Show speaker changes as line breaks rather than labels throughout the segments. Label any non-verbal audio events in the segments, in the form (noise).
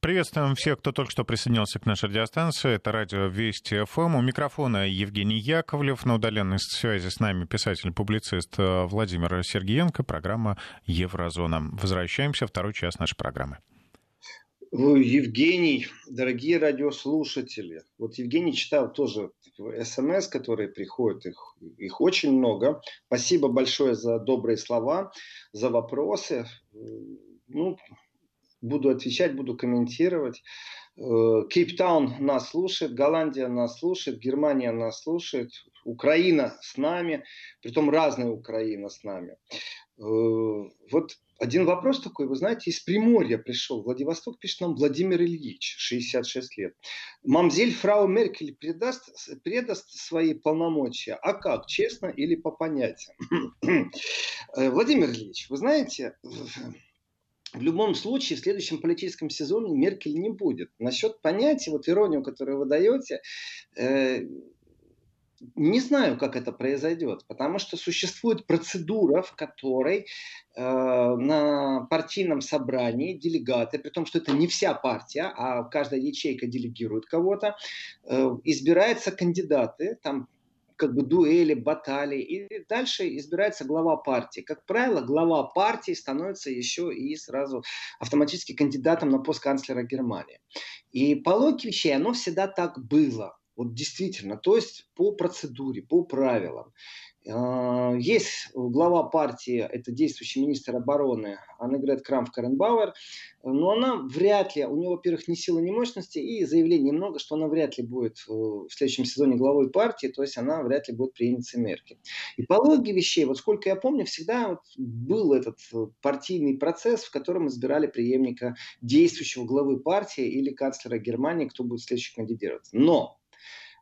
Приветствуем всех, кто только что присоединился к нашей радиостанции. Это радио Вести ФМ. У микрофона Евгений Яковлев. На удаленной связи с нами писатель-публицист э, Владимир Сергеенко. Программа «Еврозона». Возвращаемся. Второй час нашей программы.
Евгений, дорогие радиослушатели, вот Евгений читал тоже смс, которые приходят, их, их очень много. Спасибо большое за добрые слова, за вопросы. Ну, буду отвечать, буду комментировать. Э, Кейптаун нас слушает, Голландия нас слушает, Германия нас слушает, Украина с нами, притом разная Украина с нами. Э, вот один вопрос такой, вы знаете, из Приморья пришел. Владивосток пишет нам Владимир Ильич, 66 лет. Мамзель фрау Меркель предаст, предаст свои полномочия. А как, честно или по понятиям? (clears throat) Э, Владимир Ильич, вы знаете, в любом случае в следующем политическом сезоне Меркель не будет. Насчет понятия, вот иронию, которую вы даете, э, не знаю, как это произойдет, потому что существует процедура, в которой э, на партийном собрании делегаты, при том, что это не вся партия, а каждая ячейка делегирует кого-то, э, избираются кандидаты, там как бы дуэли, баталии. И дальше избирается глава партии. Как правило, глава партии становится еще и сразу автоматически кандидатом на пост канцлера Германии. И по логике вещей оно всегда так было. Вот действительно, то есть по процедуре, по правилам. А, есть глава партии, это действующий министр обороны Аннегрет Крамф-Каренбауэр, но она вряд ли, у нее, во-первых, ни силы, ни мощности, и заявлений много, что она вряд ли будет в следующем сезоне главой партии, то есть она вряд ли будет преемницей Меркель. И по логике вещей, вот сколько я помню, всегда вот был этот э, партийный процесс, в котором избирали преемника действующего главы партии или канцлера Германии, кто будет следующий кандидировать. Но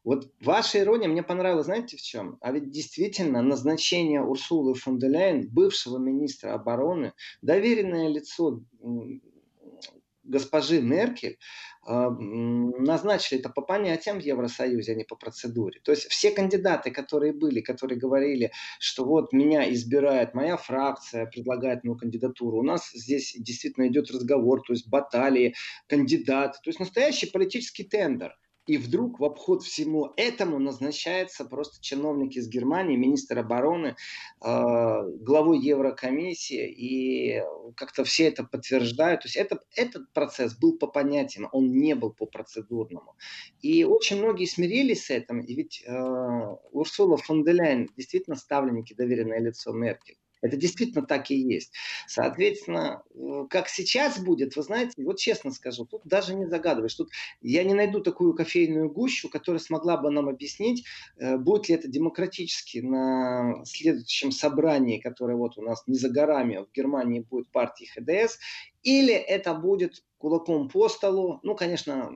вот ваша ирония мне понравилась, знаете в чем? А ведь действительно назначение Урсулы фон де Ляйен, бывшего министра обороны, доверенное лицо госпожи Меркель, а, назначили это по понятиям в Евросоюзе, а не по процедуре. То есть все кандидаты, которые были, которые говорили, что вот меня избирает моя фракция, предлагает мою кандидатуру, у нас здесь действительно идет разговор, то есть баталии, кандидаты, то есть настоящий политический тендер – и вдруг в обход всему этому назначается просто чиновник из Германии, министр обороны, э, главой Еврокомиссии, и как-то все это подтверждают. То есть это, этот процесс был по понятиям, он не был по процедурному. И очень многие смирились с этим, и ведь э, Урсула фон де Ляйен действительно ставленники доверенное лицо Меркель. Это действительно так и есть. Соответственно, э, как сейчас будет, вы знаете, вот честно скажу, тут даже не загадываешь. Тут я не найду такую кофейную гущу, которая смогла бы нам объяснить, э, будет ли это демократически на следующем собрании, которое вот у нас не за горами, в Германии будет партия ХДС, или это будет кулаком по столу, ну, конечно,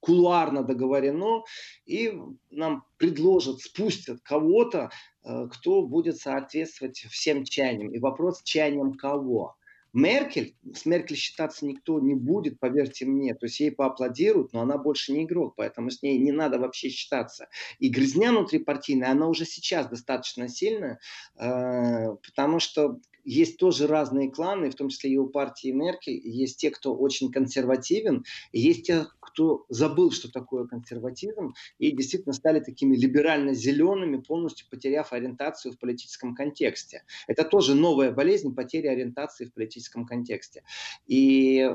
кулуарно договорено, и нам предложат, спустят кого-то, э, кто будет соответствовать всем чаяниям. И вопрос, чаяниям кого? Меркель, с Меркель считаться никто не будет, поверьте мне. То есть ей поаплодируют, но она больше не игрок, поэтому с ней не надо вообще считаться. И грязня внутрипартийная, она уже сейчас достаточно сильная, э, потому что есть тоже разные кланы, в том числе и у партии Меркель. Есть те, кто очень консервативен, есть те, кто забыл, что такое консерватизм, и действительно стали такими либерально-зелеными, полностью потеряв ориентацию в политическом контексте. Это тоже новая болезнь, потеря ориентации в политическом контексте. И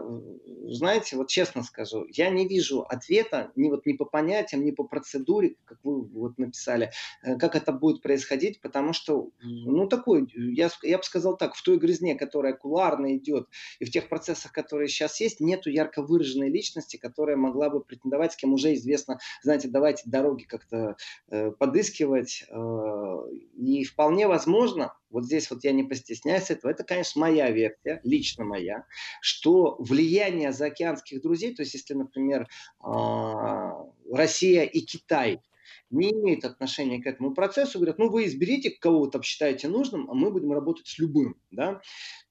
знаете, вот честно скажу, я не вижу ответа ни, вот, ни по понятиям, ни по процедуре, как вы вот написали, э, как это будет происходить, потому что, ну, такой, я, я бы сказал так, в той грязне, которая кулуарно идет, и в тех процессах, которые сейчас есть, нету ярко выраженной личности, которая могла бы претендовать, с кем уже известно, знаете, давайте дороги как-то э, подыскивать. Э, и вполне возможно, вот здесь вот я не постесняюсь этого, это, конечно, моя версия, лично моя, что влияние заокеанских друзей, то есть если, например, э, Россия и Китай – не имеют отношения к этому процессу, говорят, ну вы изберите, кого вы там считаете нужным, а мы будем работать с любым. Да?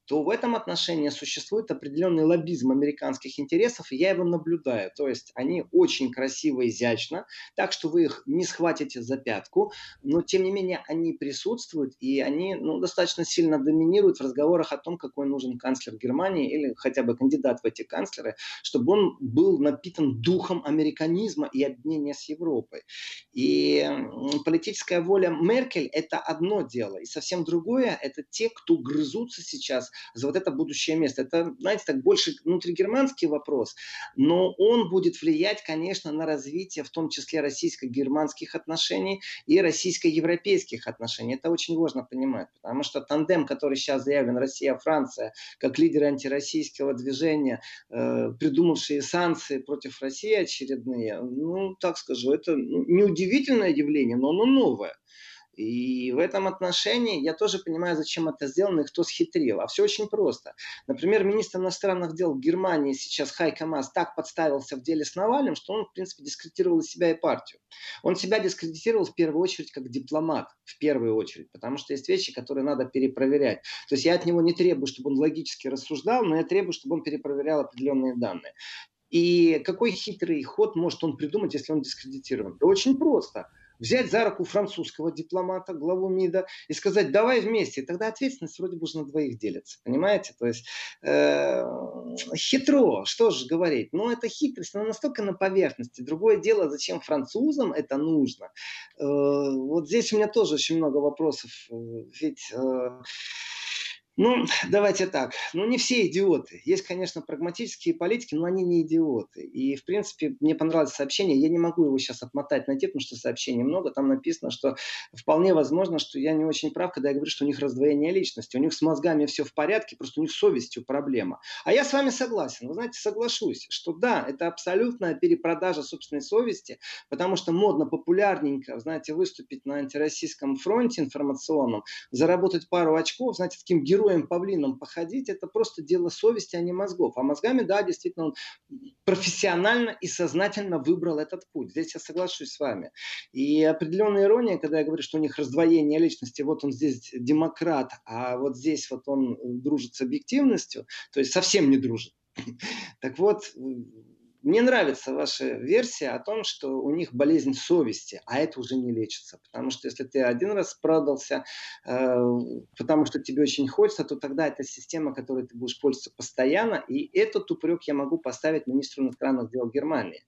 То в этом отношении существует определенный лоббизм американских интересов, и я его наблюдаю. То есть они очень красиво, изящно, так что вы их не схватите за пятку, но тем не менее они присутствуют, и они ну, достаточно сильно доминируют в разговорах о том, какой нужен канцлер Германии или хотя бы кандидат в эти канцлеры, чтобы он был напитан духом американизма и объединения с Европой. И политическая воля Меркель – это одно дело, и совсем другое – это те, кто грызутся сейчас за вот это будущее место. Это, знаете, так больше внутригерманский вопрос, но он будет влиять, конечно, на развитие в том числе российско-германских отношений и российско-европейских отношений. Это очень важно понимать, потому что тандем, который сейчас заявлен Россия-Франция, как лидеры антироссийского движения, э, придумавшие санкции против России очередные, ну, так скажу, это неудивительное явление, но оно новое. И в этом отношении я тоже понимаю, зачем это сделано и кто схитрил. А все очень просто. Например, министр иностранных дел Германии сейчас Хайка Мас так подставился в деле с Навальным, что он, в принципе, дискредитировал себя и партию. Он себя дискредитировал в первую очередь как дипломат, в первую очередь, потому что есть вещи, которые надо перепроверять. То есть я от него не требую, чтобы он логически рассуждал, но я требую, чтобы он перепроверял определенные данные. И какой хитрый ход может он придумать, если он дискредитирован? Да очень просто – взять за руку французского дипломата, главу МИДа, и сказать, давай вместе. И тогда ответственность вроде бы уже на двоих делится. Понимаете? То есть э, хитро, что же говорить. Но это хитрость, она настолько на поверхности. Другое дело, зачем французам это нужно. Э, вот здесь у меня тоже очень много вопросов. Э, ведь... Э, ну, (laughs) давайте так. Ну, не все идиоты. Есть, конечно, прагматические политики, но они не идиоты. И, в принципе, мне понравилось сообщение. Я не могу его сейчас отмотать на те, потому что сообщений много. Там написано, что вполне возможно, что я не очень прав, когда я говорю, что у них раздвоение личности. У них с мозгами все в порядке, просто у них с совестью проблема. А я с вами согласен. Вы знаете, соглашусь, что да, это абсолютная перепродажа собственной совести, потому что модно, популярненько, знаете, выступить на антироссийском фронте информационном, заработать пару очков, знаете, таким героем героем павлином походить, это просто дело совести, а не мозгов. А мозгами, да, действительно, он профессионально и сознательно выбрал этот путь. Здесь я соглашусь с вами. И определенная ирония, когда я говорю, что у них раздвоение личности, вот он здесь демократ, а вот здесь вот он дружит с объективностью, то есть совсем не дружит. Так вот, мне нравится ваша версия о том, что у них болезнь совести, а это уже не лечится. Потому что если ты один раз продался, э, потому что тебе очень хочется, то тогда это система, которой ты будешь пользоваться постоянно. И этот упрек я могу поставить министру иностранных дел Германии.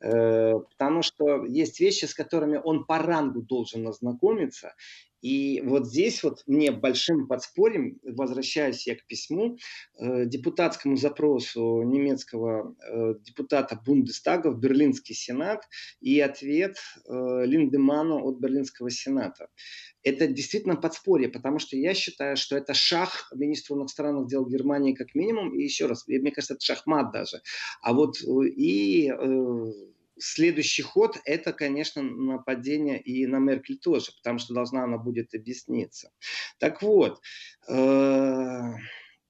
Э, потому что есть вещи, с которыми он по рангу должен ознакомиться. И вот здесь вот мне большим подспорьем, возвращаясь я к письму, э, депутатскому запросу немецкого э, депутата Бундестага в Берлинский сенат и ответ э, Линдеману от Берлинского сената. Это действительно подспорье, потому что я считаю, что это шах министру иностранных дел Германии как минимум, и еще раз, мне кажется, это шахмат даже. А вот и следующий ход – это, конечно, нападение и на Меркель тоже, потому что должна она будет объясниться. Так вот, э,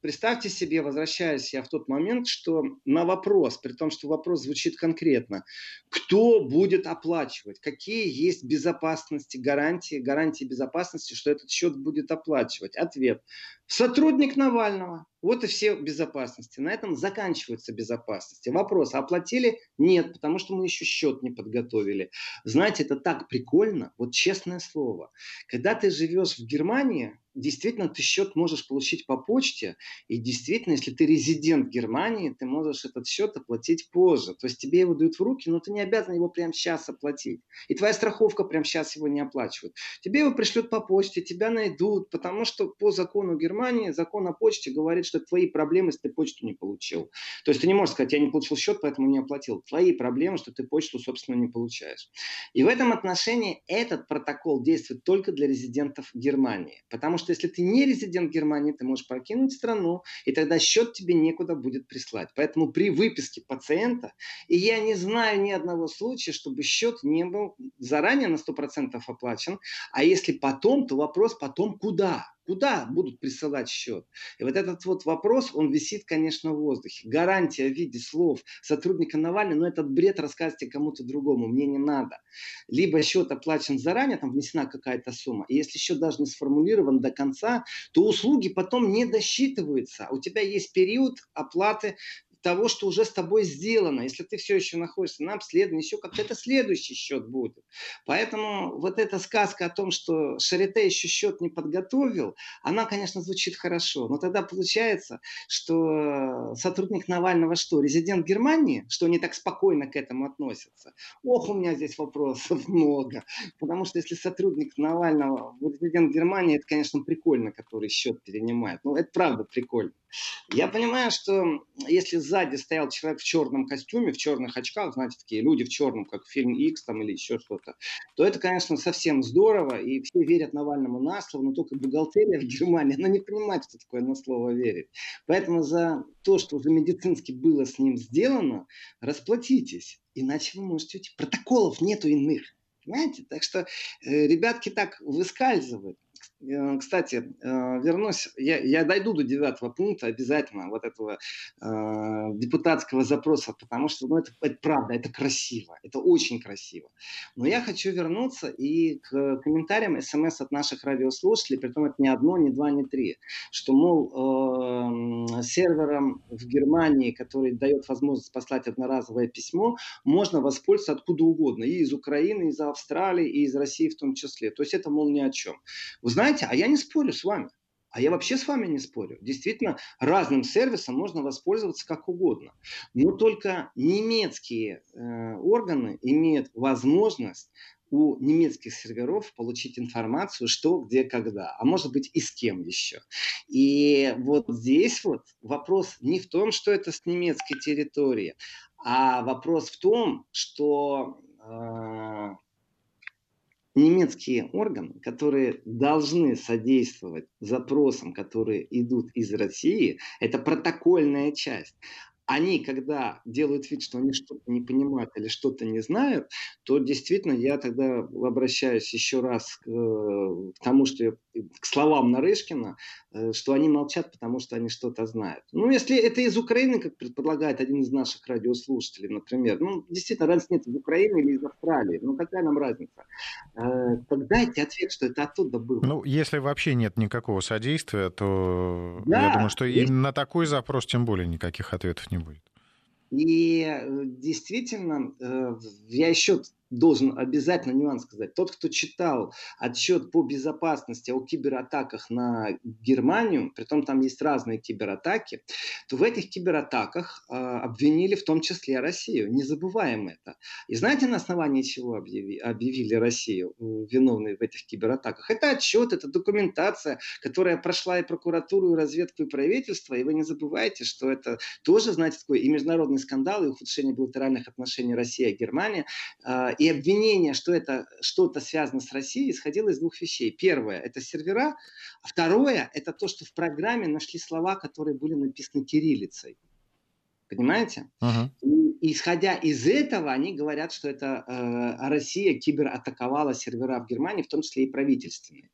представьте себе, возвращаясь я в тот момент, что на вопрос, при том, что вопрос звучит конкретно, кто будет оплачивать, какие есть безопасности, гарантии, гарантии безопасности, что этот счет будет оплачивать? Ответ – сотрудник Навального. Вот и все безопасности. На этом заканчиваются безопасности. Вопрос, оплатили? Нет, потому что мы еще счет не подготовили. Знаете, это так прикольно, вот честное слово. Когда ты живешь в Германии, действительно ты счет можешь получить по почте, и действительно, если ты резидент Германии, ты можешь этот счет оплатить позже. То есть тебе его дают в руки, но ты не обязан его прямо сейчас оплатить. И твоя страховка прямо сейчас его не оплачивает. Тебе его пришлют по почте, тебя найдут, потому что по закону Германии, закон о почте говорит, что твои проблемы, если ты почту не получил. То есть ты не можешь сказать, я не получил счет, поэтому не оплатил. Твои проблемы, что ты почту, собственно, не получаешь. И в этом отношении этот протокол действует только для резидентов Германии. Потому что если ты не резидент Германии, ты можешь покинуть страну, и тогда счет тебе некуда будет прислать. Поэтому при выписке пациента, и я не знаю ни одного случая, чтобы счет не был заранее на 100% оплачен, а если потом, то вопрос потом куда? Куда будут присылать счет? И вот этот вот вопрос, он висит, конечно, в воздухе. Гарантия в виде слов сотрудника Навального, но этот бред рассказывайте кому-то другому, мне не надо. Либо счет оплачен заранее, там внесена какая-то сумма, и если счет даже не сформулирован до конца, то услуги потом не досчитываются. У тебя есть период оплаты того, что уже с тобой сделано. Если ты все еще находишься на обследовании, еще как-то это следующий счет будет. Поэтому вот эта сказка о том, что Шарите еще счет не подготовил, она, конечно, звучит хорошо. Но тогда получается, что сотрудник Навального что, резидент Германии, что они так спокойно к этому относятся? Ох, у меня здесь вопросов (laughs) много. Потому что если сотрудник Навального резидент Германии, это, конечно, прикольно, который счет перенимает. Ну, это правда прикольно. Я понимаю, что если сзади стоял человек в черном костюме, в черных очках, знаете, такие люди в черном, как фильм X там или еще что-то, то это, конечно, совсем здорово, и все верят Навальному на слово, но только бухгалтерия (laughs) в Германии, она не понимает, что такое на слово верить. Поэтому за то, что уже медицински было с ним сделано, расплатитесь, иначе вы можете уйти. Протоколов нету иных. Понимаете? Так что э, ребятки так выскальзывают. Э, кстати, э, вернусь, я, я дойду до девятого пункта обязательно, вот этого э, депутатского запроса, потому что ну, это, это правда, это красиво, это очень красиво. Но я хочу вернуться и к комментариям смс от наших радиослушателей, при том это не одно, не два, не три, что, мол, э, сервером в Германии, который дает возможность послать одноразовое письмо, можно воспользоваться откуда угодно, и из Украины, и из Австралии, и из России в том числе. То есть это, мол, ни о чем. Вы знаете, знаете, а я не спорю с вами. А я вообще с вами не спорю. Действительно, разным сервисом можно воспользоваться как угодно. Но только немецкие э, органы имеют возможность у немецких серверов получить информацию, что, где, когда, а может быть и с кем еще. И вот здесь вот вопрос не в том, что это с немецкой территории, а вопрос в том, что э, немецкие органы, которые должны содействовать запросам, которые идут из России, это протокольная часть они, когда делают вид, что они что-то не понимают или что-то не знают, то действительно я тогда обращаюсь еще раз к, э, к тому, что я, к словам Нарышкина, э, что они молчат, потому что они что-то знают. Ну, если это из Украины, как предполагает один из наших радиослушателей, например, ну, действительно, разницы нет, из Украины или из Австралии, ну, какая нам разница? Э, тогда дайте ответ, что это оттуда было.
Ну, если вообще нет никакого содействия, то да, я думаю, что есть... и на такой запрос тем более никаких ответов не будет.
И э, действительно, э, я еще должен обязательно нюанс сказать. Тот, кто читал отчет по безопасности о кибератаках на Германию, при том там есть разные кибератаки, то в этих кибератаках э, обвинили в том числе Россию. Не забываем это. И знаете, на основании чего объяви, объявили Россию виновной в этих кибератаках? Это отчет, это документация, которая прошла и прокуратуру, и разведку, и правительство. И вы не забывайте, что это тоже, знаете, такой и международный скандал, и ухудшение билатеральных отношений России и Германии. Э, и обвинение, что это что-то связано с Россией, исходило из двух вещей. Первое – это сервера, а второе – это то, что в программе нашли слова, которые были написаны кириллицей. Понимаете? Uh-huh. И, исходя из этого, они говорят, что это э, Россия кибератаковала сервера в Германии, в том числе и правительственные.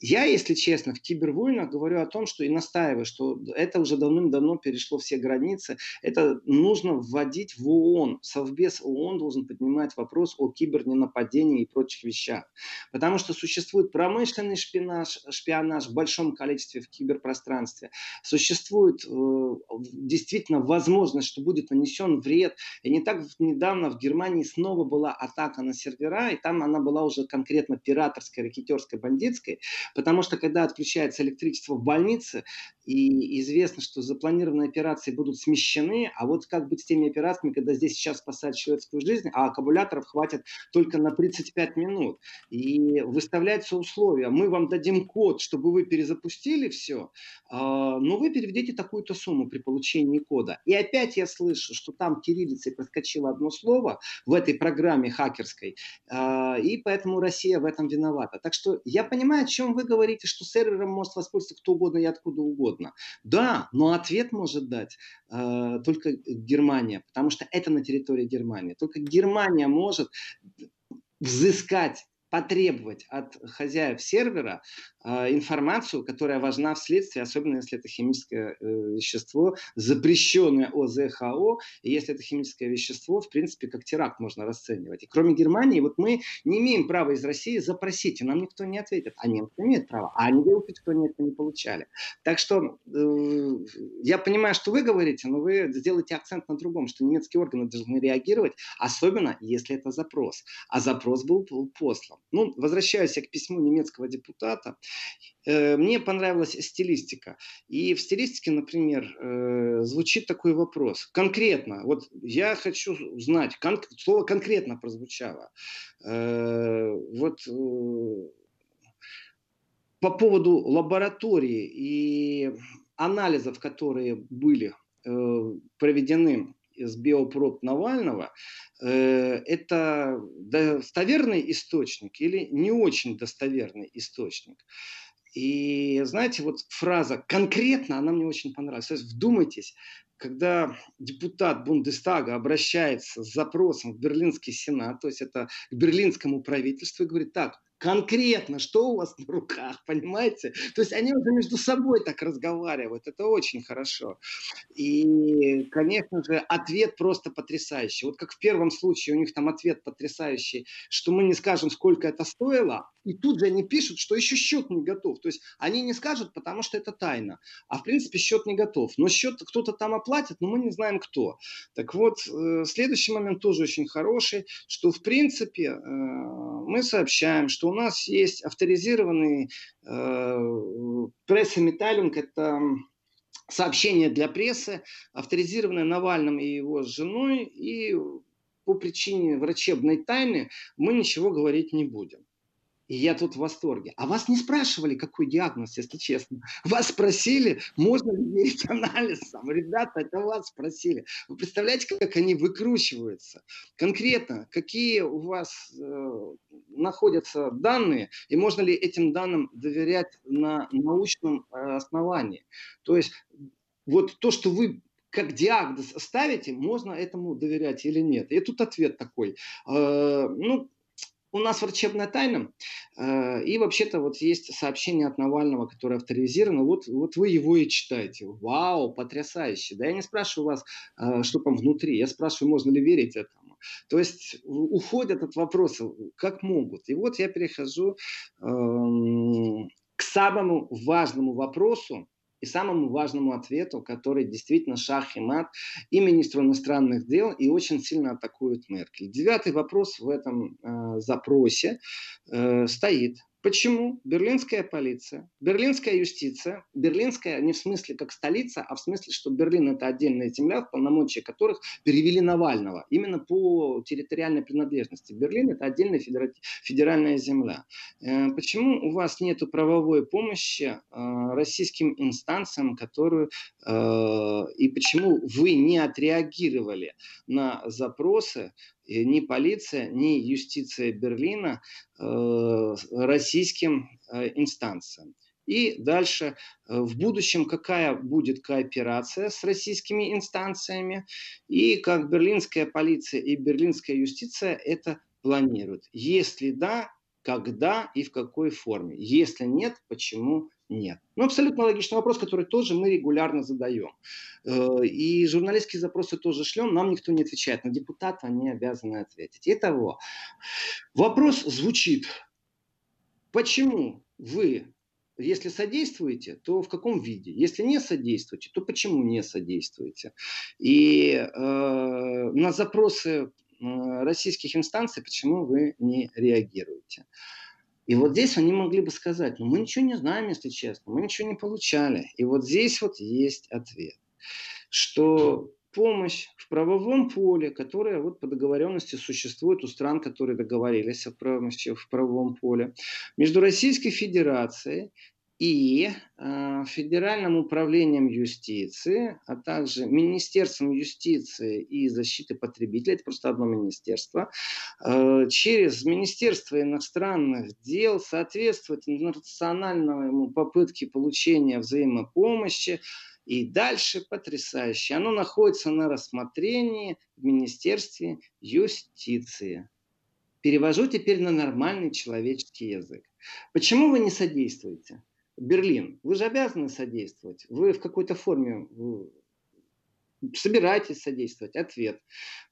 Я, если честно, в кибервойнах говорю о том, что и настаиваю, что это уже давным-давно перешло все границы. Это нужно вводить в ООН. Совбез ООН должен поднимать вопрос о киберненападении и прочих вещах. Потому что существует промышленный шпионаж, шпионаж в большом количестве в киберпространстве. Существует э, действительно возможность, что будет нанесен вред. И не так недавно в Германии снова была атака на сервера, и там она была уже конкретно пираторской, ракетерской, бандитской, потому что когда отключается электричество в больнице, и известно, что запланированные операции будут смещены, а вот как быть с теми операциями, когда здесь сейчас спасать человеческую жизнь, а аккумуляторов хватит только на 35 минут. И выставляются условия, мы вам дадим код, чтобы вы перезапустили все, а, но вы переведите такую-то сумму при получении кода. И опять я слышу, что там кириллицей проскочило одно слово в этой программе хакерской, а, и поэтому Россия в этом виновата. Так что я понимаю, о чем вы говорите, что сервером может воспользоваться кто угодно и откуда угодно. Да, но ответ может дать э, только Германия, потому что это на территории Германии. Только Германия может взыскать потребовать от хозяев сервера э, информацию, которая важна в следствии, особенно если это химическое э, вещество, запрещенное ОЗХО, и если это химическое вещество, в принципе, как теракт можно расценивать. И кроме Германии, вот мы не имеем права из России запросить, и нам никто не ответит. А немцы имеют право, а они выпить, кто нет, не получали. Так что э, я понимаю, что вы говорите, но вы сделаете акцент на другом, что немецкие органы должны реагировать, особенно если это запрос. А запрос был послан. Ну, возвращаясь к письму немецкого депутата, э, мне понравилась стилистика. И в стилистике, например, э, звучит такой вопрос. Конкретно, вот я хочу знать, кон- слово конкретно прозвучало. Э, вот по поводу лаборатории и анализов, которые были проведены из биопроб Навального, э, это достоверный источник или не очень достоверный источник. И знаете, вот фраза конкретно, она мне очень понравилась. То есть вдумайтесь, когда депутат Бундестага обращается с запросом в Берлинский сенат, то есть это к берлинскому правительству, и говорит, так, конкретно, что у вас (laughs) на руках, понимаете? То есть они уже между собой так разговаривают, это очень хорошо. И, конечно же, ответ просто потрясающий. Вот как в первом случае у них там ответ потрясающий, что мы не скажем, сколько это стоило, и тут же они пишут, что еще счет не готов. То есть они не скажут, потому что это тайна. А в принципе счет не готов. Но счет кто-то там оплатит, но мы не знаем кто. Так вот, э, следующий момент тоже очень хороший, что в принципе э, мы сообщаем, что у нас есть авторизированный э, пресс-металлинг, это сообщение для прессы, авторизированное Навальным и его женой, и по причине врачебной тайны мы ничего говорить не будем. И я тут в восторге. А вас не спрашивали, какой диагноз, если честно. Вас спросили, можно ли верить анализам. Ребята, это вас спросили. Вы представляете, как они выкручиваются? Конкретно, какие у вас э, находятся данные, и можно ли этим данным доверять на научном э, основании? То есть вот то, что вы как диагноз ставите, можно этому доверять или нет? И тут ответ такой. Э, ну, у нас врачебная тайна, э, и вообще-то вот есть сообщение от Навального, которое авторизировано, вот, вот вы его и читаете. Вау, потрясающе. Да я не спрашиваю вас, что там внутри, я спрашиваю, можно ли верить этому. То есть уходят от вопроса, как могут. И вот я перехожу эм, к самому важному вопросу, и самому важному ответу, который действительно шах и мат и министру иностранных дел и очень сильно атакует Меркель. Девятый вопрос в этом э, запросе э, стоит. Почему берлинская полиция, берлинская юстиция, берлинская не в смысле как столица, а в смысле, что Берлин это отдельная земля, в полномочия которых перевели Навального, именно по территориальной принадлежности. Берлин это отдельная федеральная земля. Э, почему у вас нет правовой помощи э, российским инстанциям, которую э, и почему вы не отреагировали на запросы ни полиция, ни юстиция Берлина э, российским э, инстанциям. И дальше, э, в будущем, какая будет кооперация с российскими инстанциями, и как берлинская полиция и берлинская юстиция это планируют. Если да, когда и в какой форме. Если нет, почему нет. Ну, абсолютно логичный вопрос, который тоже мы регулярно задаем. Э, и журналистские запросы тоже шлем, нам никто не отвечает. Но депутаты, они обязаны ответить. Итого, вопрос звучит. Почему вы, если содействуете, то в каком виде? Если не содействуете, то почему не содействуете? И э, на запросы э, российских инстанций, почему вы не реагируете? И вот здесь они могли бы сказать, ну мы ничего не знаем, если честно, мы ничего не получали. И вот здесь вот есть ответ, что помощь в правовом поле, которая вот по договоренности существует у стран, которые договорились о помощи в правовом поле, между Российской Федерацией и э, Федеральным управлением юстиции, а также Министерством юстиции и защиты потребителей, это просто одно министерство, э, через Министерство иностранных дел соответствовать национальному попытке получения взаимопомощи, и дальше потрясающе. Оно находится на рассмотрении в Министерстве юстиции. Перевожу теперь на нормальный человеческий язык. Почему вы не содействуете? Берлин, вы же обязаны содействовать. Вы в какой-то форме собираетесь содействовать. Ответ.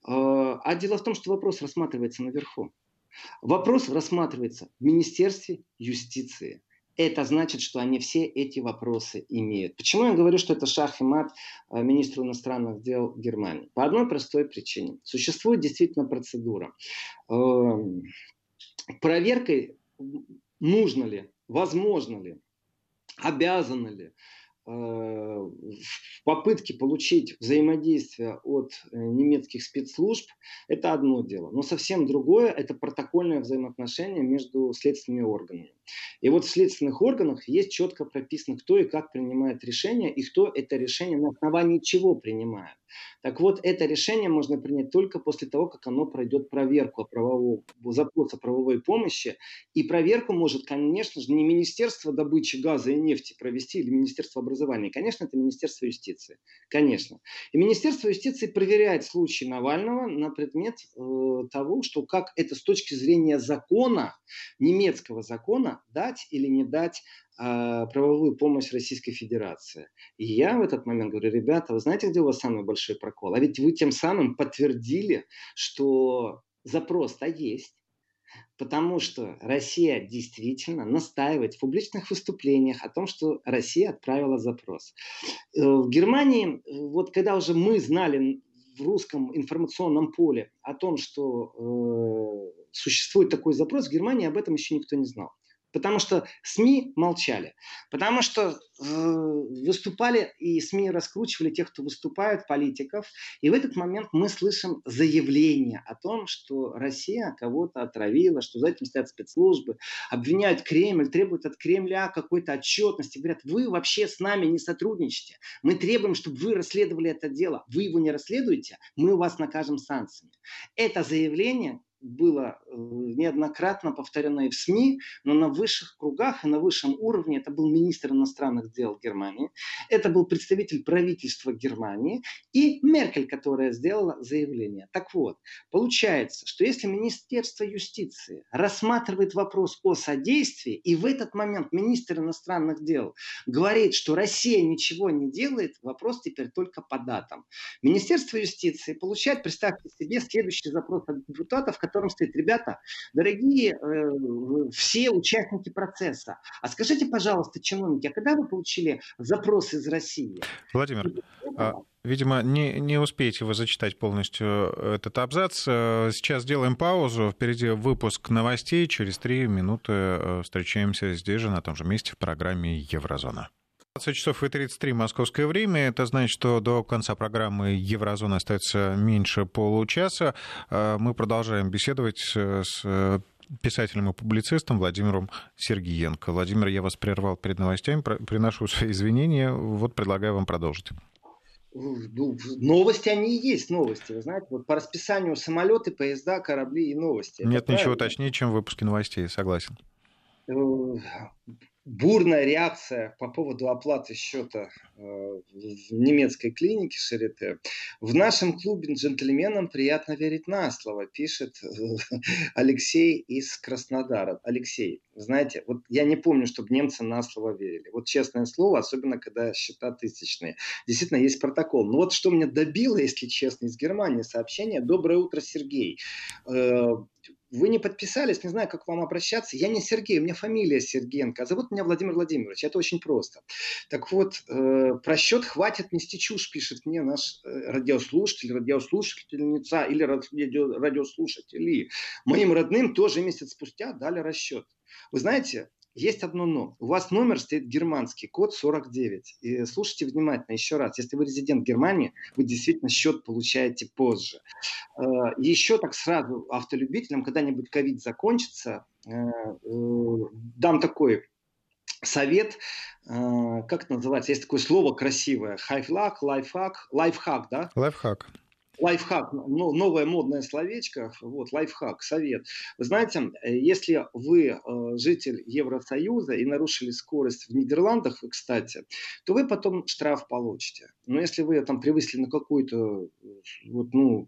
А, а дело в том, что вопрос рассматривается наверху. Вопрос рассматривается в Министерстве юстиции. Это значит, что они все эти вопросы имеют. Почему я говорю, что это шах и мат а, министру иностранных дел Германии? По одной простой причине. Существует действительно процедура. Эм, проверкой нужно ли, возможно ли, обязаны ли Э, в попытке получить взаимодействие от э, немецких спецслужб, это одно дело. Но совсем другое – это протокольное взаимоотношение между следственными органами. И вот в следственных органах есть четко прописано, кто и как принимает решение, и кто это решение на основании чего принимает. Так вот, это решение можно принять только после того, как оно пройдет проверку правового, запроса правовой помощи. И проверку может, конечно же, не Министерство добычи газа и нефти провести или Министерство образования. Конечно, это Министерство юстиции. Конечно. И Министерство юстиции проверяет случай Навального на предмет э, того, что как это с точки зрения закона, немецкого закона, дать или не дать а, правовую помощь Российской Федерации. И я в этот момент говорю, ребята, вы знаете, где у вас самый большой прокол? А ведь вы тем самым подтвердили, что запрос-то есть. Потому что Россия действительно настаивает в публичных выступлениях о том, что Россия отправила запрос. Э, в Германии, вот когда уже мы знали в русском информационном поле о том, что э, существует такой запрос, в Германии об этом еще никто не знал. Потому что СМИ молчали. Потому что э, выступали и СМИ раскручивали тех, кто выступает, политиков. И в этот момент мы слышим заявление о том, что Россия кого-то отравила, что за этим стоят спецслужбы, обвиняют Кремль, требуют от Кремля какой-то отчетности. Говорят, вы вообще с нами не сотрудничаете. Мы требуем, чтобы вы расследовали это дело. Вы его не расследуете, мы вас накажем санкциями. Это заявление было э, неоднократно повторено и в СМИ, но на высших кругах и на высшем уровне это был министр иностранных дел Германии, это был представитель правительства Германии и Меркель, которая сделала заявление. Так вот, получается, что если Министерство юстиции рассматривает вопрос о содействии, и в этот момент министр иностранных дел говорит, что Россия ничего не делает, вопрос теперь только по датам. Министерство юстиции получает, представьте себе, следующий запрос от депутатов, котором стоит, ребята, дорогие э, все участники процесса, а скажите, пожалуйста, чиновники, а когда вы получили запрос из России?
Владимир, а, Видимо, не, не успеете вы зачитать полностью этот абзац. Э, сейчас сделаем паузу. Впереди выпуск новостей. Через три минуты э, встречаемся здесь же, на том же месте, в программе «Еврозона». 20 часов и 33 московское время. Это значит, что до конца программы Еврозона остается меньше получаса. А, мы продолжаем беседовать с писателем и публицистом Владимиром Сергиенко. Владимир, я вас прервал перед новостями, приношу свои извинения. Вот предлагаю вам продолжить.
Ну, новости они и есть новости. Вы знаете, вот по расписанию самолеты, поезда, корабли и новости.
Нет Это ничего правильно? точнее, чем в выпуске новостей, согласен.
Бурная реакция по поводу оплаты счета э, в немецкой клинике Шарите. В нашем клубе джентльменам приятно верить на слово, пишет э, (laughs) Алексей из Краснодара. Алексей, знаете, вот я не помню, чтобы немцы на слово верили. Вот честное слово, особенно когда счета тысячные. Действительно, есть протокол. Но вот что меня добило, если честно, из Германии сообщение. Доброе утро, Сергей э, вы не подписались, не знаю, как вам обращаться. Я не Сергей, у меня фамилия Сергеенко, а зовут меня Владимир Владимирович. Это очень просто. Так вот, э, про счет хватит нести чушь, пишет мне наш э, радиослушатель, радиослушательница или радио, радиослушатели. Моим родным тоже месяц спустя дали расчет. Вы знаете, есть одно но. У вас номер стоит германский, код 49. И слушайте внимательно еще раз. Если вы резидент Германии, вы действительно счет получаете позже. Э, еще так сразу автолюбителям, когда-нибудь ковид закончится, э, э, дам такой совет, как это называется, есть такое слово красивое, хайфлак, лайфхак, лайфхак, да?
Лайфхак
лайфхак, ну, новое модное словечко, вот, лайфхак, совет. Вы знаете, если вы э, житель Евросоюза и нарушили скорость в Нидерландах, кстати, то вы потом штраф получите. Но если вы там превысили на какую-то вот, ну,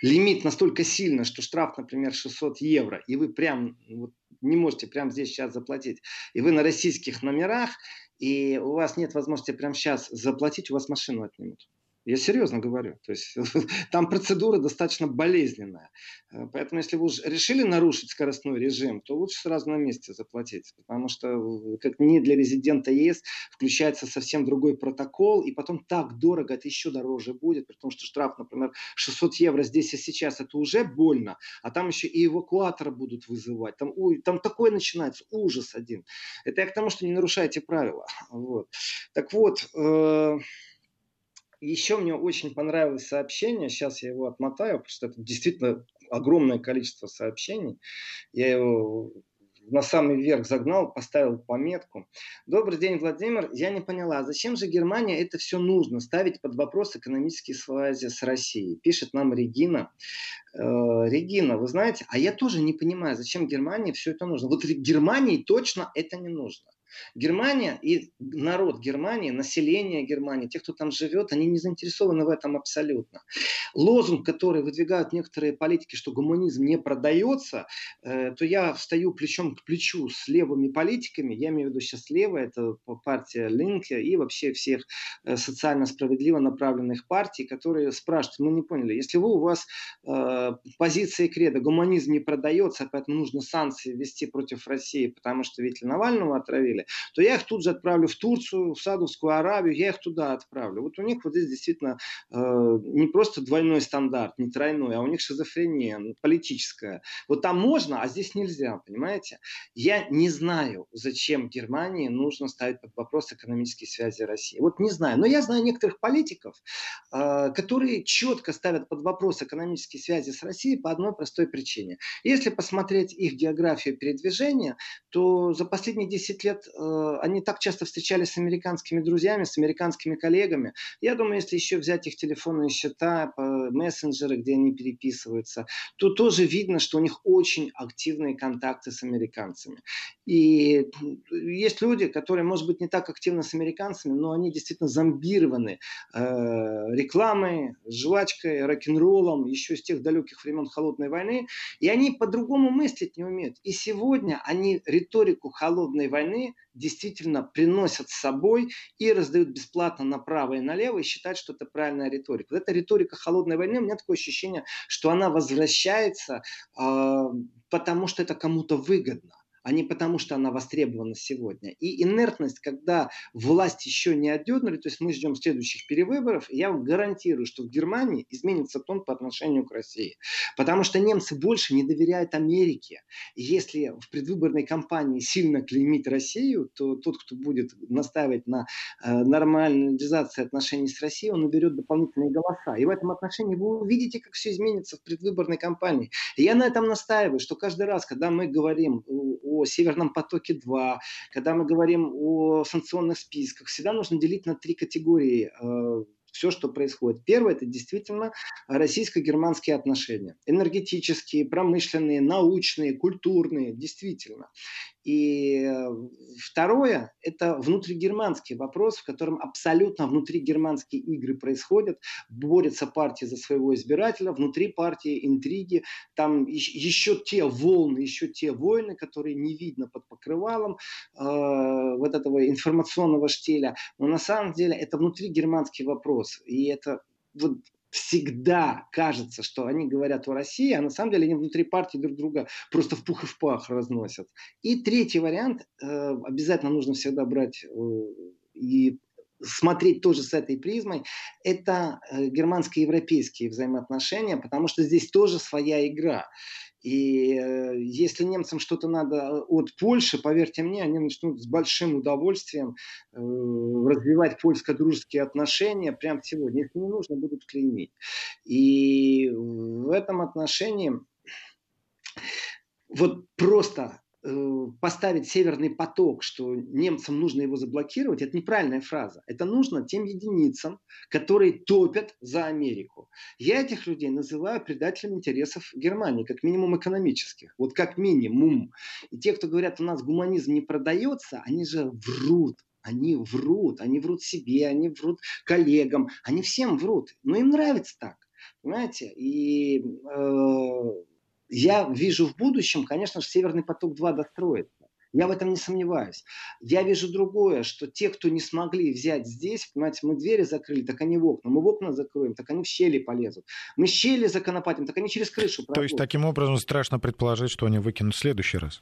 лимит настолько сильно, что штраф, например, 600 евро, и вы прям вот, не можете прямо здесь сейчас заплатить, и вы на российских номерах, и у вас нет возможности прямо сейчас заплатить, у вас машину отнимут. Я серьезно говорю. То есть (laughs) там процедура достаточно болезненная. Э, поэтому если вы уже решили нарушить скоростной режим, то лучше сразу на месте заплатить. Потому что э, как не для резидента ЕС включается совсем другой протокол. И потом так дорого, это еще дороже будет. При том, что штраф, например, 600 евро здесь и сейчас, это уже больно. А там еще и эвакуатора будут вызывать. Там, ой, там такое начинается ужас один. Это я к тому, что не нарушайте правила. (laughs) Вот. Так вот, э еще мне очень понравилось сообщение, сейчас я его отмотаю, потому что это действительно огромное количество сообщений. Я его на самый верх загнал, поставил пометку. Добрый день, Владимир. Я не поняла, зачем же Германия это все нужно, ставить под вопрос экономические связи с Россией? Пишет нам Регина. Э, Регина, вы знаете, а я тоже не понимаю, зачем Германии все это нужно. Вот Германии точно это не нужно. Германия и народ Германии, население Германии, те, кто там живет, они не заинтересованы в этом абсолютно. Лозунг, который выдвигают некоторые политики, что гуманизм не продается, э, то я встаю плечом к плечу с левыми политиками, я имею в виду сейчас левая, это партия Линке и вообще всех э, социально справедливо направленных партий, которые спрашивают, мы не поняли, если вы, у вас э, позиция креда, гуманизм не продается, поэтому нужно санкции ввести против России, потому что ведь Навального отравили, далее, то я их тут же отправлю в Турцию, в Саудовскую Аравию, я их туда отправлю. Вот у них вот здесь действительно э, не просто двойной стандарт, не тройной, а у них шизофрения ну, политическая. Вот там можно, а здесь нельзя, понимаете? Я не знаю, зачем Германии нужно ставить под вопрос экономические связи России. Вот не знаю. Но я знаю некоторых политиков, э, которые четко ставят под вопрос экономические связи с Россией по одной простой причине. Если посмотреть их географию передвижения, то за последние 10 лет Э, они так часто встречались с американскими друзьями, с американскими коллегами. Я думаю, если еще взять их телефонные счета, мессенджеры, где они переписываются, то тоже видно, что у них очень активные контакты с американцами. И есть люди, которые, может быть, не так активны с американцами, но они действительно зомбированы э, рекламой, жвачкой, рок-н-роллом, еще с тех далеких времен Холодной войны. И они по-другому мыслить не умеют. И сегодня они риторику Холодной войны действительно приносят с собой и раздают бесплатно направо и налево и считают, что это правильная риторика. Вот эта риторика холодной войны, у меня такое ощущение, что она возвращается, э, потому что это кому-то выгодно а не потому, что она востребована сегодня. И инертность, когда власть еще не отдернули, то есть мы ждем следующих перевыборов, я вам гарантирую, что в Германии изменится тон по отношению к России. Потому что немцы больше не доверяют Америке. И если в предвыборной кампании сильно клеймить Россию, то тот, кто будет настаивать на э, нормализации отношений с Россией, он наберет дополнительные голоса. И в этом отношении вы увидите, как все изменится в предвыборной кампании. И я на этом настаиваю, что каждый раз, когда мы говорим о Северном потоке-2, когда мы говорим о санкционных списках, всегда нужно делить на три категории э, все, что происходит. Первое – это действительно российско-германские отношения. Энергетические, промышленные, научные, культурные, действительно. И э, второе – это внутригерманский вопрос, в котором абсолютно внутригерманские игры происходят. Борются партии за своего избирателя, внутри партии интриги. Там еще те волны, еще те войны, которые не видно под покрывалом э, вот этого информационного штиля. Но на самом деле это внутригерманский вопрос. И это вот всегда кажется, что они говорят о России, а на самом деле они внутри партии друг друга просто в пух и в пах разносят. И третий вариант, э, обязательно нужно всегда брать э, и смотреть тоже с этой призмой, это э, германско-европейские взаимоотношения, потому что здесь тоже своя игра. И э, если немцам что-то надо э, от Польши, поверьте мне, они начнут с большим удовольствием э, развивать польско-дружеские отношения прямо сегодня. Их не нужно будут клеймить. И в этом отношении вот просто поставить северный поток, что немцам нужно его заблокировать, это неправильная фраза. Это нужно тем единицам, которые топят за Америку. Я этих людей называю предателями интересов Германии, как минимум экономических. Вот как минимум. И те, кто говорят, у нас гуманизм не продается, они же врут. Они врут, они врут себе, они врут коллегам, они всем врут. Но им нравится так. Понимаете? И э, я вижу в будущем, конечно же, Северный поток-2 достроится. Я в этом не сомневаюсь. Я вижу другое, что те, кто не смогли взять здесь, понимаете, мы двери закрыли, так они в окна. Мы в окна закроем, так они в щели полезут. Мы щели законопатим, так они через крышу
пройдут. То есть таким образом страшно предположить, что они выкинут в следующий раз?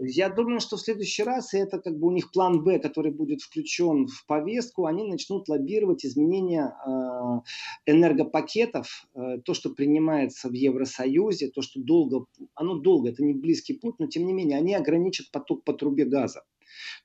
Я думаю, что в следующий раз, и это как бы у них план Б, который будет включен в повестку, они начнут лоббировать изменения э, энергопакетов, э, то, что принимается в Евросоюзе, то, что долго, оно долго, это не близкий путь, но тем не менее они ограничат поток по трубе газа.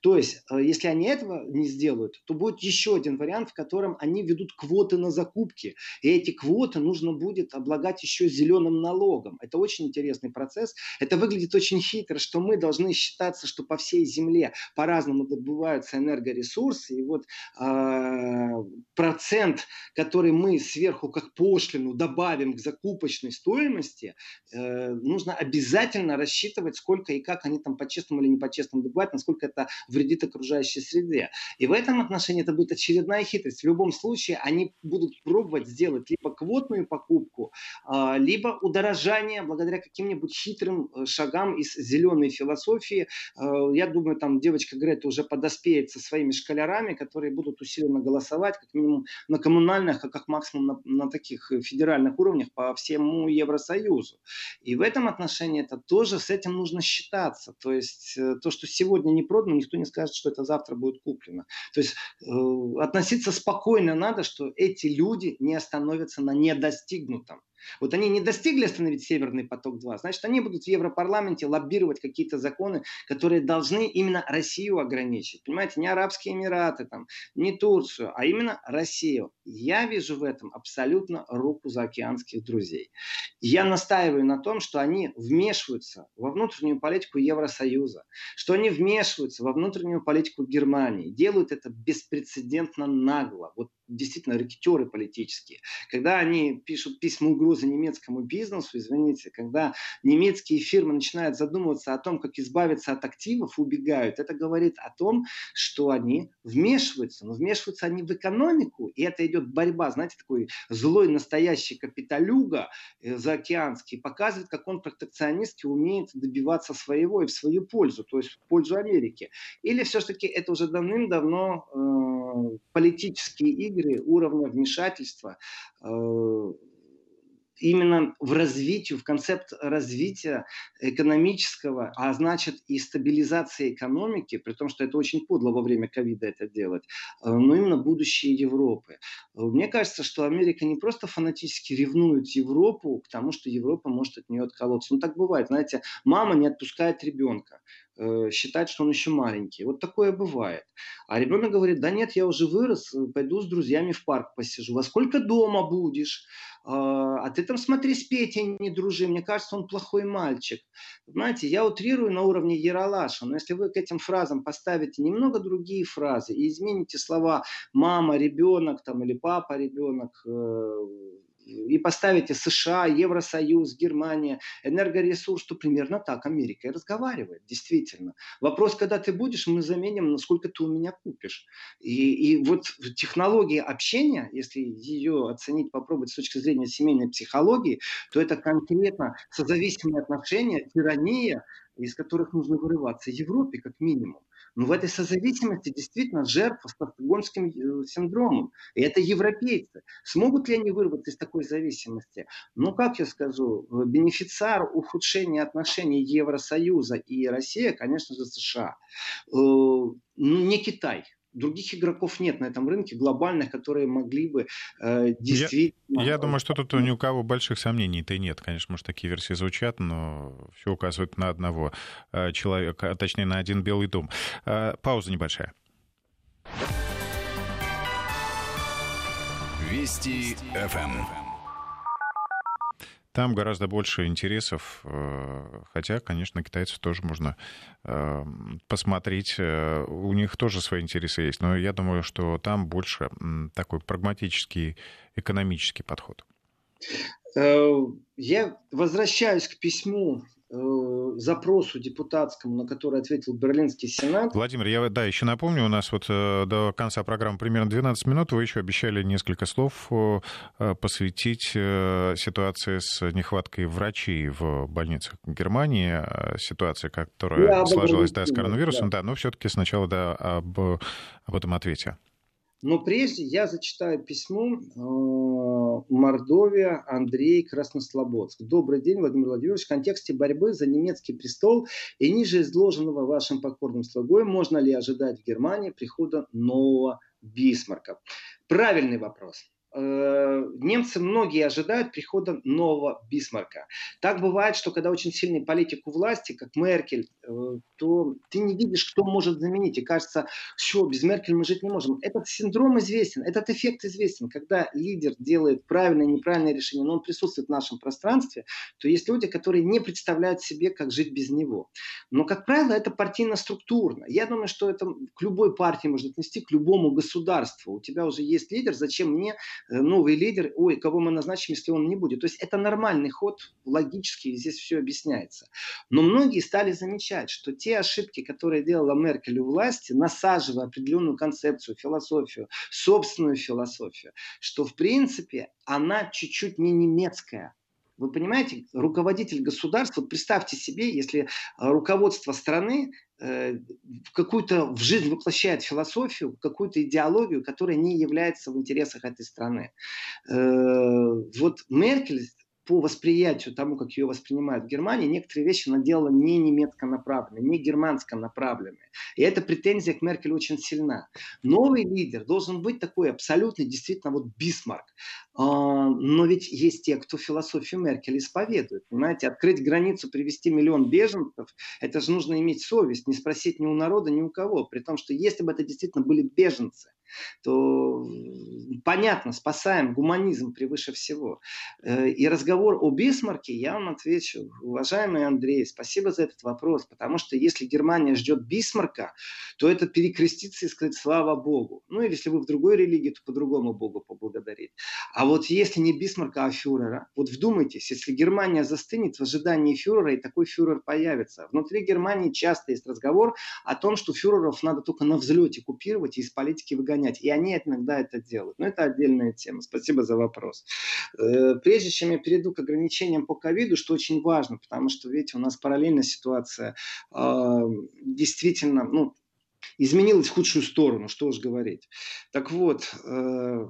То есть, э, если они этого не сделают, то будет еще один вариант, в котором они ведут квоты на закупки. И эти квоты нужно будет облагать еще зеленым налогом. Это очень интересный процесс. Это выглядит очень хитро, что мы должны считаться, что по всей земле по-разному добываются энергоресурсы. И вот э, процент, который мы сверху как пошлину добавим к закупочной стоимости, э, нужно обязательно рассчитывать, сколько и как они там по-честному или не по-честному добывают, насколько это вредит окружающей среде. И в этом отношении это будет очередная хитрость. В любом случае они будут пробовать сделать либо квотную покупку, а, либо удорожание благодаря каким-нибудь хитрым э, шагам из зеленой философии. А, я думаю, там девочка Грета уже подоспеет со своими школярами, которые будут усиленно голосовать, как минимум на коммунальных, а как максимум на, на таких федеральных уровнях по всему Евросоюзу. И в этом отношении это тоже с этим нужно считаться. То есть э, то, что сегодня не продано, никто не скажет, что это завтра будет куплено. То есть э, относиться спокойно надо, что эти люди не остановятся на недостигнутом. Вот они не достигли остановить Северный поток-2, значит, они будут в Европарламенте лоббировать какие-то законы, которые должны именно Россию ограничить. Понимаете, не Арабские Эмираты, там, не Турцию, а именно Россию. Я вижу в этом абсолютно руку заокеанских друзей. Я настаиваю на том, что они вмешиваются во внутреннюю политику Евросоюза, что они вмешиваются во внутреннюю политику Германии, делают это беспрецедентно нагло. Вот действительно рэкетеры политические. Когда они пишут письма угрозы немецкому бизнесу, извините, когда немецкие фирмы начинают задумываться о том, как избавиться от активов, убегают, это говорит о том, что они вмешиваются. Но вмешиваются они в экономику, и это идет борьба, знаете, такой злой настоящий капиталюга э, заокеанский, показывает, как он протекционистски умеет добиваться своего и в свою пользу, то есть в пользу Америки. Или все-таки это уже давным-давно э, политические игры, игры уровня вмешательства э, именно в развитии, в концепт развития экономического, а значит и стабилизации экономики, при том, что это очень подло во время ковида это делать, э, но именно будущее Европы. Мне кажется, что Америка не просто фанатически ревнует Европу к тому, что Европа может от нее отколоться. Ну так бывает, знаете, мама не отпускает ребенка. Э, считает, что он еще маленький. Вот такое бывает. А ребенок говорит, да нет, я уже вырос, э, пойду с друзьями в парк посижу. Во сколько дома будешь? А, а ты там смотри с Петей не дружи, мне кажется, он плохой мальчик. Знаете, я утрирую на уровне Яралаша, но если вы к этим фразам поставите немного другие фразы и измените слова мама, ребенок там, или папа, ребенок, э, и поставите США, Евросоюз, Германия, энергоресурс, то примерно так Америка и разговаривает, действительно. Вопрос, когда ты будешь, мы заменим, насколько ты у меня купишь. И, и вот технология общения, если ее оценить, попробовать с точки зрения семейной психологии, то это конкретно созависимые отношения, тирания, из которых нужно вырываться Европе как минимум. Но в этой созависимости действительно жертва стокгольмским э, синдромом. И это европейцы. Смогут ли они вырваться из такой зависимости? Ну, как я скажу, э, бенефициар ухудшения отношений Евросоюза и России, конечно же, США. Э, ну, не Китай других игроков нет на этом рынке глобальных, которые могли бы э, действительно...
Я, я думаю, что тут ни у кого больших сомнений-то и нет. Конечно, может, такие версии звучат, но все указывает на одного э, человека, а точнее, на один Белый дом. Э, пауза небольшая.
Вести ФМ.
Там гораздо больше интересов, э, хотя, конечно, китайцев тоже можно э, посмотреть. Э, у них тоже свои интересы есть, но я думаю, что там больше такой прагматический экономический подход.
Я возвращаюсь к письму запросу депутатскому, на который ответил Берлинский Сенат.
Владимир, я да, еще напомню, у нас вот э, до конца программы примерно 12 минут, вы еще обещали несколько слов э, посвятить э, ситуации с нехваткой врачей в больницах Германии, ситуация, которая я сложилась да, с коронавирусом, да, да но все-таки сначала да, об, об этом ответе.
Но прежде я зачитаю письмо э, Мордовия, Андрей Краснослободск. Добрый день, Владимир Владимирович. В контексте борьбы за немецкий престол и ниже изложенного вашим покорным слугой можно ли ожидать в Германии прихода нового Бисмарка? Правильный вопрос. Э, немцы многие ожидают прихода нового Бисмарка. Так бывает, что когда очень сильный политик у власти, как Меркель, э, то ты не видишь, кто может заменить. И кажется, что без Меркель мы жить не можем. Этот синдром известен, этот эффект известен. Когда лидер делает правильное и неправильное решение, но он присутствует в нашем пространстве, то есть люди, которые не представляют себе, как жить без него. Но, как правило, это партийно-структурно. Я думаю, что это к любой партии можно отнести, к любому государству. У тебя уже есть лидер, зачем мне новый лидер, ой, кого мы назначим, если он не будет. То есть это нормальный ход, логически здесь все объясняется. Но многие стали замечать, что те ошибки, которые делала Меркель у власти, насаживая определенную концепцию, философию, собственную философию, что в принципе она чуть-чуть не немецкая, вы понимаете, руководитель государства, вот представьте себе, если э, руководство страны э, какую-то в жизнь воплощает философию, какую-то идеологию, которая не является в интересах этой страны. Э, вот Меркель по восприятию тому, как ее воспринимают в Германии, некоторые вещи она делала не немецко направленные, не германско направленные. И эта претензия к Меркель очень сильна. Новый лидер должен быть такой абсолютный, действительно, вот Бисмарк. А, но ведь есть те, кто философию Меркель исповедует. Понимаете, открыть границу, привести миллион беженцев, это же нужно иметь совесть, не спросить ни у народа, ни у кого. При том, что если бы это действительно были беженцы, то понятно, спасаем, гуманизм превыше всего. Э, и разговор о Бисмарке я вам отвечу. Уважаемый Андрей, спасибо за этот вопрос, потому что если Германия ждет Бисмарка, то это перекреститься и сказать слава Богу. Ну или если вы в другой религии, то по-другому Богу поблагодарить. А вот если не Бисмарка, а фюрера, вот вдумайтесь, если Германия застынет в ожидании фюрера, и такой фюрер появится. Внутри Германии часто есть разговор о том, что фюреров надо только на взлете купировать и из политики выгонять выгонять. И они иногда это делают. Но это отдельная тема. Спасибо за вопрос. Э, прежде чем я перейду к ограничениям по ковиду, что очень важно, потому что, видите, у нас параллельная ситуация а, действительно, ну, изменилась в худшую сторону, что уж говорить. Так вот, э,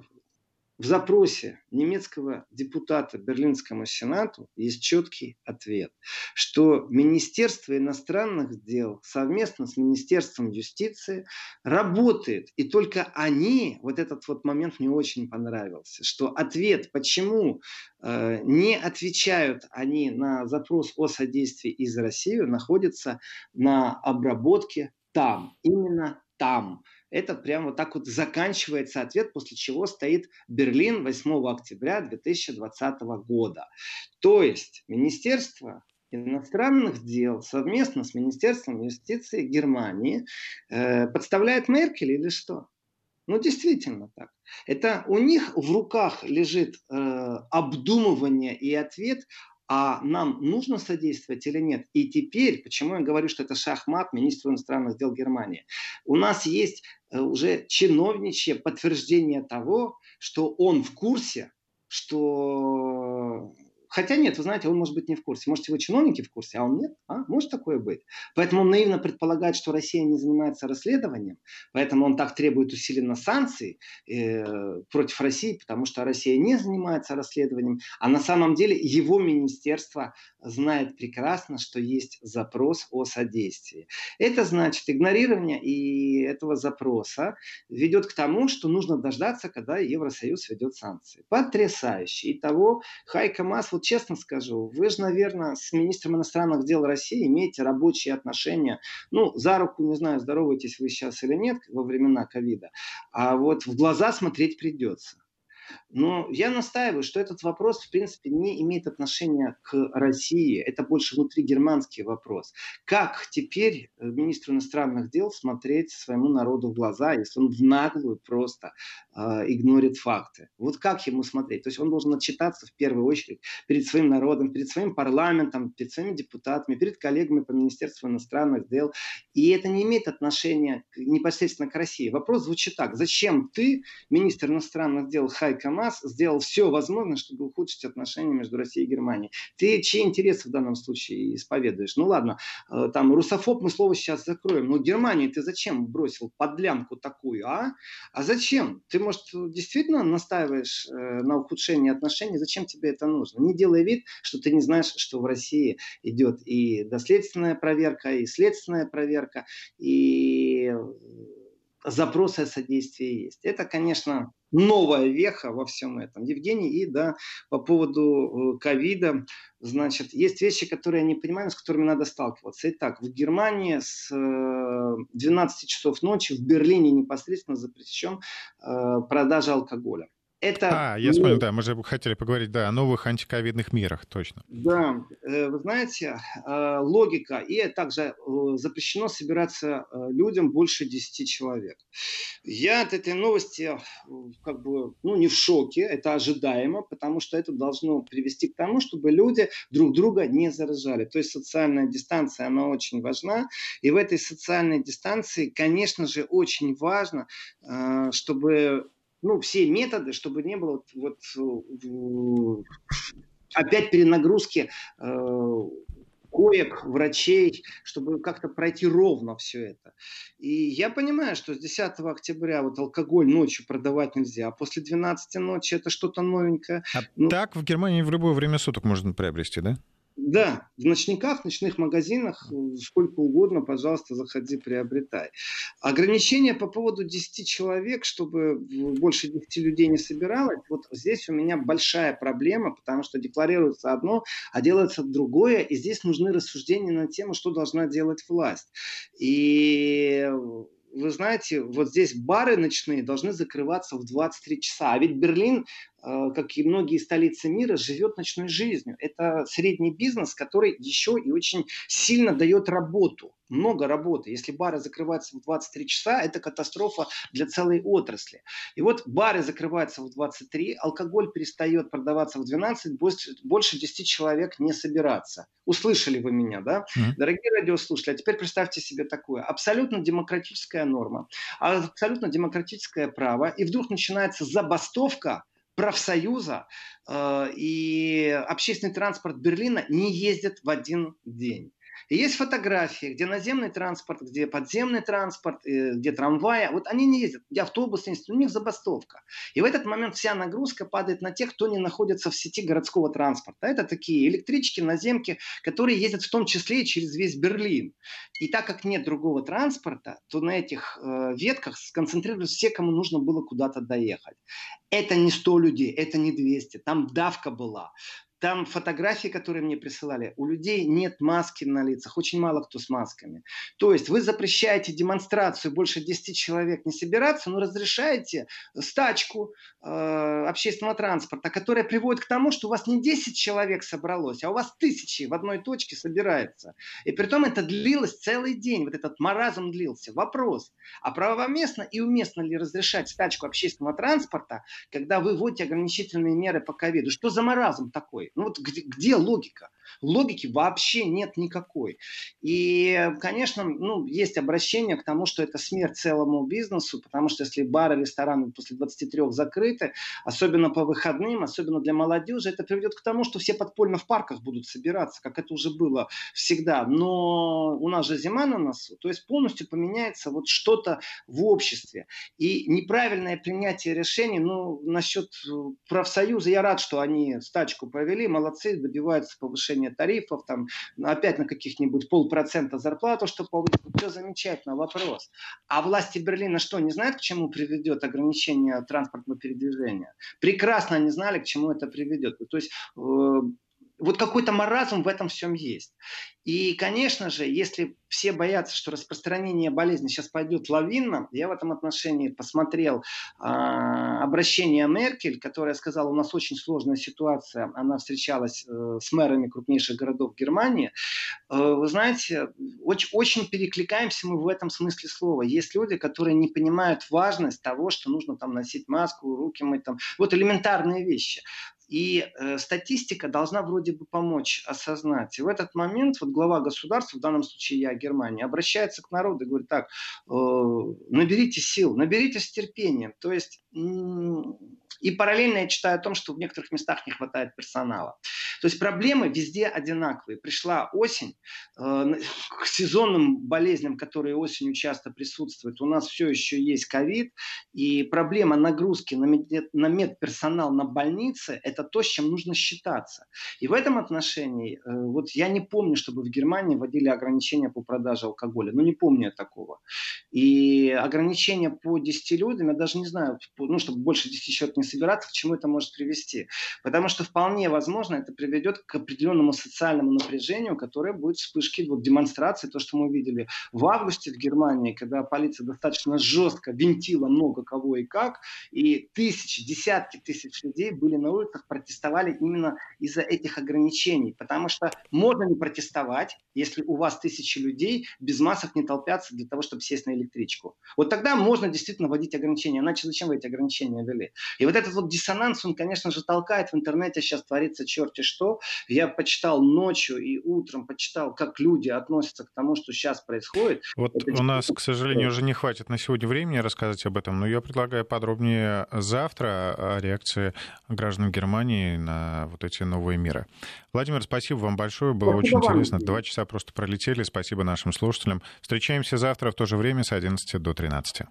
в запросе немецкого депутата Берлинскому Сенату есть четкий ответ, что Министерство иностранных дел совместно с Министерством юстиции работает. И только они, вот этот вот момент мне очень понравился, что ответ, почему э, не отвечают они на запрос о содействии из России, находится на обработке там, именно там это прямо вот так вот заканчивается ответ, после чего стоит Берлин 8 октября 2020 года. То есть Министерство иностранных дел совместно с Министерством юстиции Германии э, подставляет Меркель или что? Ну, действительно так. Это у них в руках лежит э, обдумывание и ответ а нам нужно содействовать или нет? И теперь, почему я говорю, что это шахмат министру иностранных дел Германии? У нас есть э, уже чиновничье подтверждение того, что он в курсе, что Хотя нет, вы знаете, он может быть не в курсе. Может, его чиновники в курсе, а он нет. А? Может такое быть. Поэтому он наивно предполагает, что Россия не занимается расследованием. Поэтому он так требует усиленно санкций э, против России, потому что Россия не занимается расследованием. А на самом деле его министерство знает прекрасно, что есть запрос о содействии. Это значит, игнорирование и этого запроса ведет к тому, что нужно дождаться, когда Евросоюз ведет санкции. Потрясающе. Итого, Хайка Мас вот честно скажу, вы же, наверное, с министром иностранных дел России имеете рабочие отношения. Ну, за руку, не знаю, здороваетесь вы сейчас или нет во времена ковида. А вот в глаза смотреть придется. Но я настаиваю, что этот вопрос, в принципе, не имеет отношения к России. Это больше внутригерманский вопрос. Как теперь министру иностранных дел смотреть своему народу в глаза, если он в наглую просто э, игнорит факты? Вот как ему смотреть? То есть он должен отчитаться в первую очередь перед своим народом, перед своим парламентом, перед своими депутатами, перед коллегами по Министерству иностранных дел. И это не имеет отношения непосредственно к России. Вопрос звучит так. Зачем ты, министр иностранных дел Хайка Мас, сделал все возможное, чтобы ухудшить отношения между Россией и Германией? Ты чьи интересы в данном случае исповедуешь? Ну ладно, э, там русофоб мы слово сейчас закроем. Но Германии ты зачем бросил подлянку такую, а? А зачем? Ты, может, действительно настаиваешь э, на ухудшении отношений? Зачем тебе это нужно? Не делай вид, что ты не знаешь, что в России идет и доследственная проверка, и следственная проверка, и запросы о содействии есть. Это, конечно, новая веха во всем этом. Евгений, и да, по поводу э, ковида, значит, есть вещи, которые я не понимаю, с которыми надо сталкиваться. Итак, в Германии с 12 э, часов ночи в Берлине непосредственно запрещен э, продажа алкоголя.
Это... А, я смотрю, да, мы же хотели поговорить, да, о новых антиковидных мерах, точно.
Да, э, вы знаете, э, логика, и также э, запрещено собираться людям больше 10 человек. Я от этой новости как бы, ну, не в шоке, это ожидаемо, потому что это должно привести к тому, чтобы люди друг друга не заражали. То есть социальная дистанция, она очень важна, и в этой социальной дистанции, конечно же, очень важно, чтобы ну, все методы, чтобы не было вот, вот опять перенагрузки э, коек, врачей, чтобы как-то пройти ровно все это. И я понимаю, что с 10 октября вот алкоголь ночью продавать нельзя, а после 12 ночи это что-то новенькое.
А ну, так в Германии в любое время суток можно приобрести, да?
Да, в ночниках, в ночных магазинах сколько угодно, пожалуйста, заходи, приобретай. Ограничения по поводу 10 человек, чтобы больше 10 людей не собиралось, вот здесь у меня большая проблема, потому что декларируется одно, а делается другое, и здесь нужны рассуждения на тему, что должна делать власть. И вы знаете, вот здесь бары ночные должны закрываться в 23 часа. А ведь Берлин как и многие столицы мира, живет ночной жизнью. Это средний бизнес, который еще и очень сильно дает работу. Много работы. Если бары закрываются в 23 часа, это катастрофа для целой отрасли. И вот бары закрываются в 23, алкоголь перестает продаваться в 12, больше 10 человек не собираться. Услышали вы меня, да? Mm-hmm. Дорогие радиослушатели, а теперь представьте себе такое. Абсолютно демократическая норма, абсолютно демократическое право, и вдруг начинается забастовка, профсоюза э, и общественный транспорт Берлина не ездят в один день. И есть фотографии, где наземный транспорт, где подземный транспорт, э, где трамваи. Вот они не ездят, где автобусы, у них забастовка. И в этот момент вся нагрузка падает на тех, кто не находится в сети городского транспорта. Это такие электрички, наземки, которые ездят в том числе и через весь Берлин. И так как нет другого транспорта, то на этих э, ветках сконцентрируются все, кому нужно было куда-то доехать. Это не 100 людей, это не 200, там давка была. Там фотографии, которые мне присылали, у людей нет маски на лицах, очень мало кто с масками. То есть вы запрещаете демонстрацию больше 10 человек не собираться, но разрешаете стачку э, общественного транспорта, которая приводит к тому, что у вас не 10 человек собралось, а у вас тысячи в одной точке собирается. И при том это длилось целый день, вот этот маразм длился. Вопрос, а правоместно и уместно ли разрешать стачку общественного транспорта, когда вы вводите ограничительные меры по ковиду? Что за маразм такой? Ну вот где, где логика? Логики вообще нет никакой. И, конечно, ну, есть обращение к тому, что это смерть целому бизнесу, потому что если бары, рестораны после 23 закрыты, особенно по выходным, особенно для молодежи, это приведет к тому, что все подпольно в парках будут собираться, как это уже было всегда. Но у нас же зима на носу, то есть полностью поменяется вот что-то в обществе. И неправильное принятие решений, ну, насчет профсоюза, я рад, что они стачку провели, молодцы, добиваются повышения тарифов, там опять на каких-нибудь полпроцента зарплату, что повысить, все замечательно, вопрос. А власти Берлина что, не знают, к чему приведет ограничение транспортного передвижения? Прекрасно они знали, к чему это приведет. То есть э, вот какой-то маразм в этом всем есть. И, конечно же, если все боятся, что распространение болезни сейчас пойдет лавинно, я в этом отношении посмотрел э, обращение Меркель, которая сказала, у нас очень сложная ситуация, она встречалась э, с мэрами крупнейших городов Германии. Э, вы знаете, очень, очень перекликаемся мы в этом смысле слова. Есть люди, которые не понимают важность того, что нужно там носить маску, руки мыть, там, вот элементарные вещи. И э, статистика должна вроде бы помочь осознать. И в этот момент вот глава государства, в данном случае я, Германия, обращается к народу и говорит так, э, наберите сил, наберитесь терпения. То есть и параллельно я читаю о том, что в некоторых местах не хватает персонала. То есть проблемы везде одинаковые. Пришла осень, э, к сезонным болезням, которые осенью часто присутствуют, у нас все еще есть ковид, и проблема нагрузки на, мед, на медперсонал на больнице – это то, с чем нужно считаться. И в этом отношении, э, вот я не помню, чтобы в Германии вводили ограничения по продаже алкоголя. Ну, не помню я такого. И ограничения по 10 людям, я даже не знаю, ну, чтобы больше 10 человек не собираться, к чему это может привести. Потому что вполне возможно это приведет к определенному социальному напряжению, которое будет вспышки вот, демонстрации, то, что мы видели в августе в Германии, когда полиция достаточно жестко винтила много кого и как, и тысячи, десятки тысяч людей были на улицах, протестовали именно из-за этих ограничений. Потому что можно не протестовать, если у вас тысячи людей без масок не толпятся для того, чтобы сесть на электричку. Вот тогда можно действительно вводить ограничения. Иначе зачем вы эти ограничения ввели? И вот этот вот диссонанс, он, конечно же, толкает в интернете сейчас творится черти что. Я почитал ночью и утром, почитал, как люди относятся к тому, что сейчас происходит.
Вот Это у нас, к сожалению, уже не хватит на сегодня времени рассказать об этом, но я предлагаю подробнее завтра о реакции граждан Германии на вот эти новые меры. Владимир, спасибо вам большое, было спасибо очень вам. интересно. Два часа просто пролетели. Спасибо нашим слушателям. Встречаемся завтра в то же время с 11 до 13.